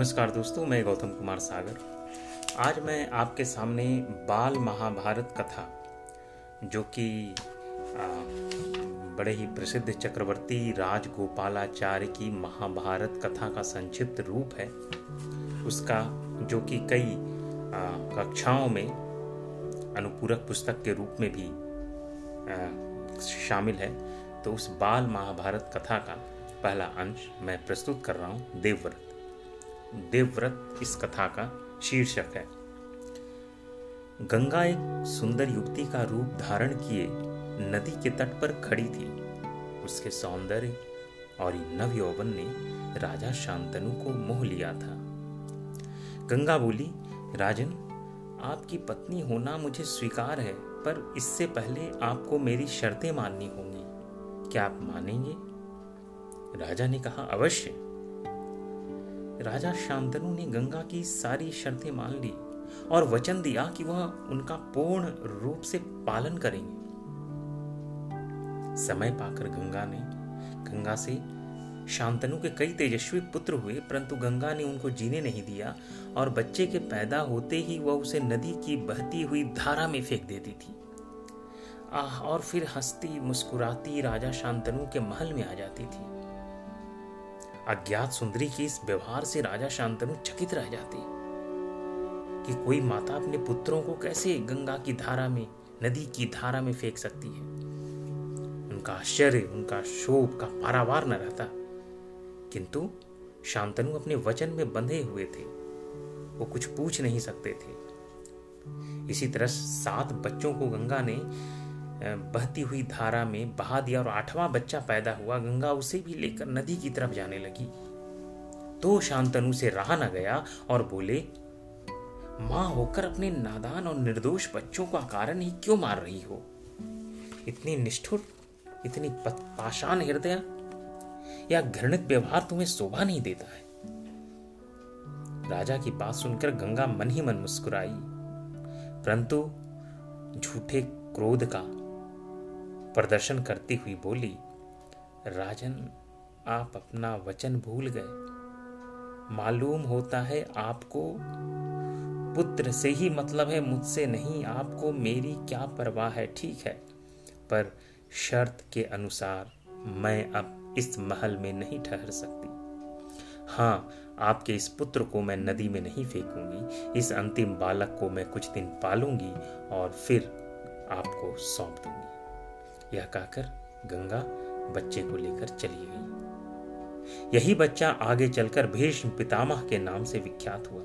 नमस्कार दोस्तों, मैं गौतम कुमार सागर। आज मैं आपके सामने बाल महाभारत कथा, जो कि बड़े ही प्रसिद्ध चक्रवर्ती राजगोपालाचार्य की महाभारत कथा का संक्षिप्त रूप है। उसका, जो कि कई कक्षाओं में अनुपूरक पुस्तक के रूप में भी शामिल है। तो उस बाल महाभारत कथा का पहला अंश मैं प्रस्तुत कर रहा हूँ, देवव्रत। देवव्रत इस कथा का शीर्षक है। गंगा एक सुंदर युवती का रूप धारण किए नदी के तट पर खड़ी थी। उसके सौंदर्य और नव यौवन ने राजा शांतनु को मोह लिया था। गंगा बोली, राजन, आपकी पत्नी होना मुझे स्वीकार है, पर इससे पहले आपको मेरी शर्तें माननी होंगी। क्या आप मानेंगे? राजा ने कहा, अवश्य। राजा शांतनु ने गंगा की सारी शर्तें मान ली और वचन दिया कि वह उनका पूर्ण रूप से पालन करेंगे। समय पाकर गंगा ने, गंगा से शांतनु के कई तेजस्वी पुत्र हुए, परंतु गंगा ने उनको जीने नहीं दिया और बच्चे के पैदा होते ही वह उसे नदी की बहती हुई धारा में फेंक देती थी। आह, और फिर हंसती मुस्कुराती राजा शांतनु के महल में आ जाती थी। अज्ञात सुंदरी के इस व्यवहार से राजा शांतनु चकित रह जाती। कि कोई माता अपने पुत्रों को कैसे गंगा की धारा में, नदी की धारा में फेंक सकती है? उनका आश्चर्य, उनका शोभ का पारावार न रहता। किंतु शांतनु अपने वचन में बंधे हुए थे। वो कुछ पूछ नहीं सकते थे। इसी तरह सात बच्चों को गंगा ने बहती हुई धारा में बहा दिया और आठवां बच्चा पैदा हुआ। गंगा उसे भी लेकर नदी की तरफ़ जाने लगी। तो शांतनु से रहा न गया और बोले, माँ होकर अपने नादान और निर्दोष बच्चों का कारण ही क्यों मार रही हो? इतनी निष्ठुर, इतनी पाषाण हृदय, या घृणित व्यवहार तुम्हें शोभा नहीं देता है? राजा की बात सुनकर गंगा मन ही मन मुस्कुराई। परंतु झूठे क्रोध का प्रदर्शन करती हुई बोली, राजन, आप अपना वचन भूल गए। मालूम होता है आपको, पुत्र से ही मतलब है मुझसे नहीं, आपको मेरी क्या परवाह है, ठीक है। पर शर्त के अनुसार मैं अब इस महल में नहीं ठहर सकती। हाँ आपके इस पुत्र को मैं नदी में नहीं फेंकूँगी, इस अंतिम बालक को मैं कुछ दिन पालूँगी और फिर आपको सौंप दूँगी। यह कहकर गंगा बच्चे को लेकर चली गई। यही बच्चा आगे चलकर भीष्म पितामह के नाम से विख्यात हुआ।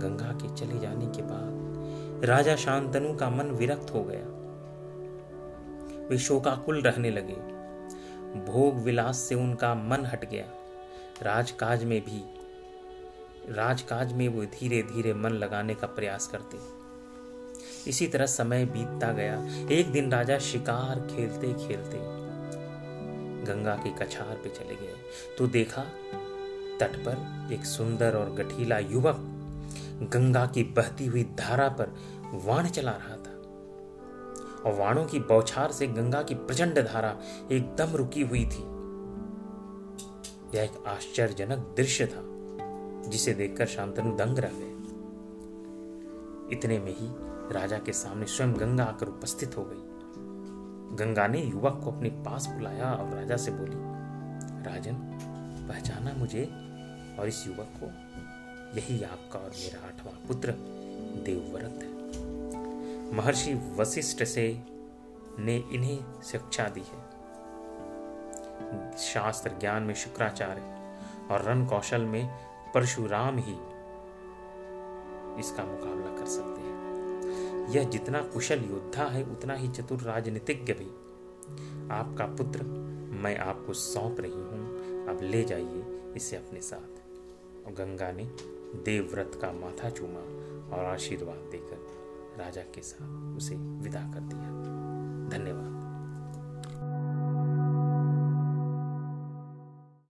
गंगा के चले जाने के बाद राजा शांतनु का मन विरक्त हो गया। वे शोकाकुल रहने लगे। भोग विलास से उनका मन हट गया। राजकाज में भी, राजकाज में वो धीरे धीरे मन लगाने का प्रयास करते। इसी तरह समय बीतता गया। एक दिन राजा शिकार खेलते खेलते गंगा के कछार पे चले गए। तो देखा, तट पर एक सुंदर और गठीला युवक गंगा की बहती हुई धारा पर वाण चला रहा था। और वाणों की बौछार से गंगा की प्रचंड धारा एकदम रुकी हुई थी। यह एक आश्चर्यजनक दृश्य था, जिसे देखकर शांतनु दंग रह गए। इतने में ही राजा के सामने स्वयं गंगा आकर उपस्थित हो गई। गंगा ने युवक को अपने पास बुलाया और राजा से बोली, राजन, पहचाना मुझे और इस युवक को। यही आपका और मेरा आठवां पुत्र देवव्रत है। महर्षि वशिष्ठ से ने इन्हें शिक्षा दी है। शास्त्र ज्ञान में शुक्राचार्य और रण कौशल में परशुराम ही इसका मुकाबला कर सकते हैं। यह जितना कुशल योद्धा है, उतना ही चतुर राजनीतिज्ञ भी। आपका पुत्र, मैं आपको सौंप रही हूँ। अब ले जाइए इसे अपने साथ। और गंगा ने देवव्रत का माथा चूमा और आशीर्वाद देकर राजा के साथ उसे विदा कर दिया। धन्यवाद।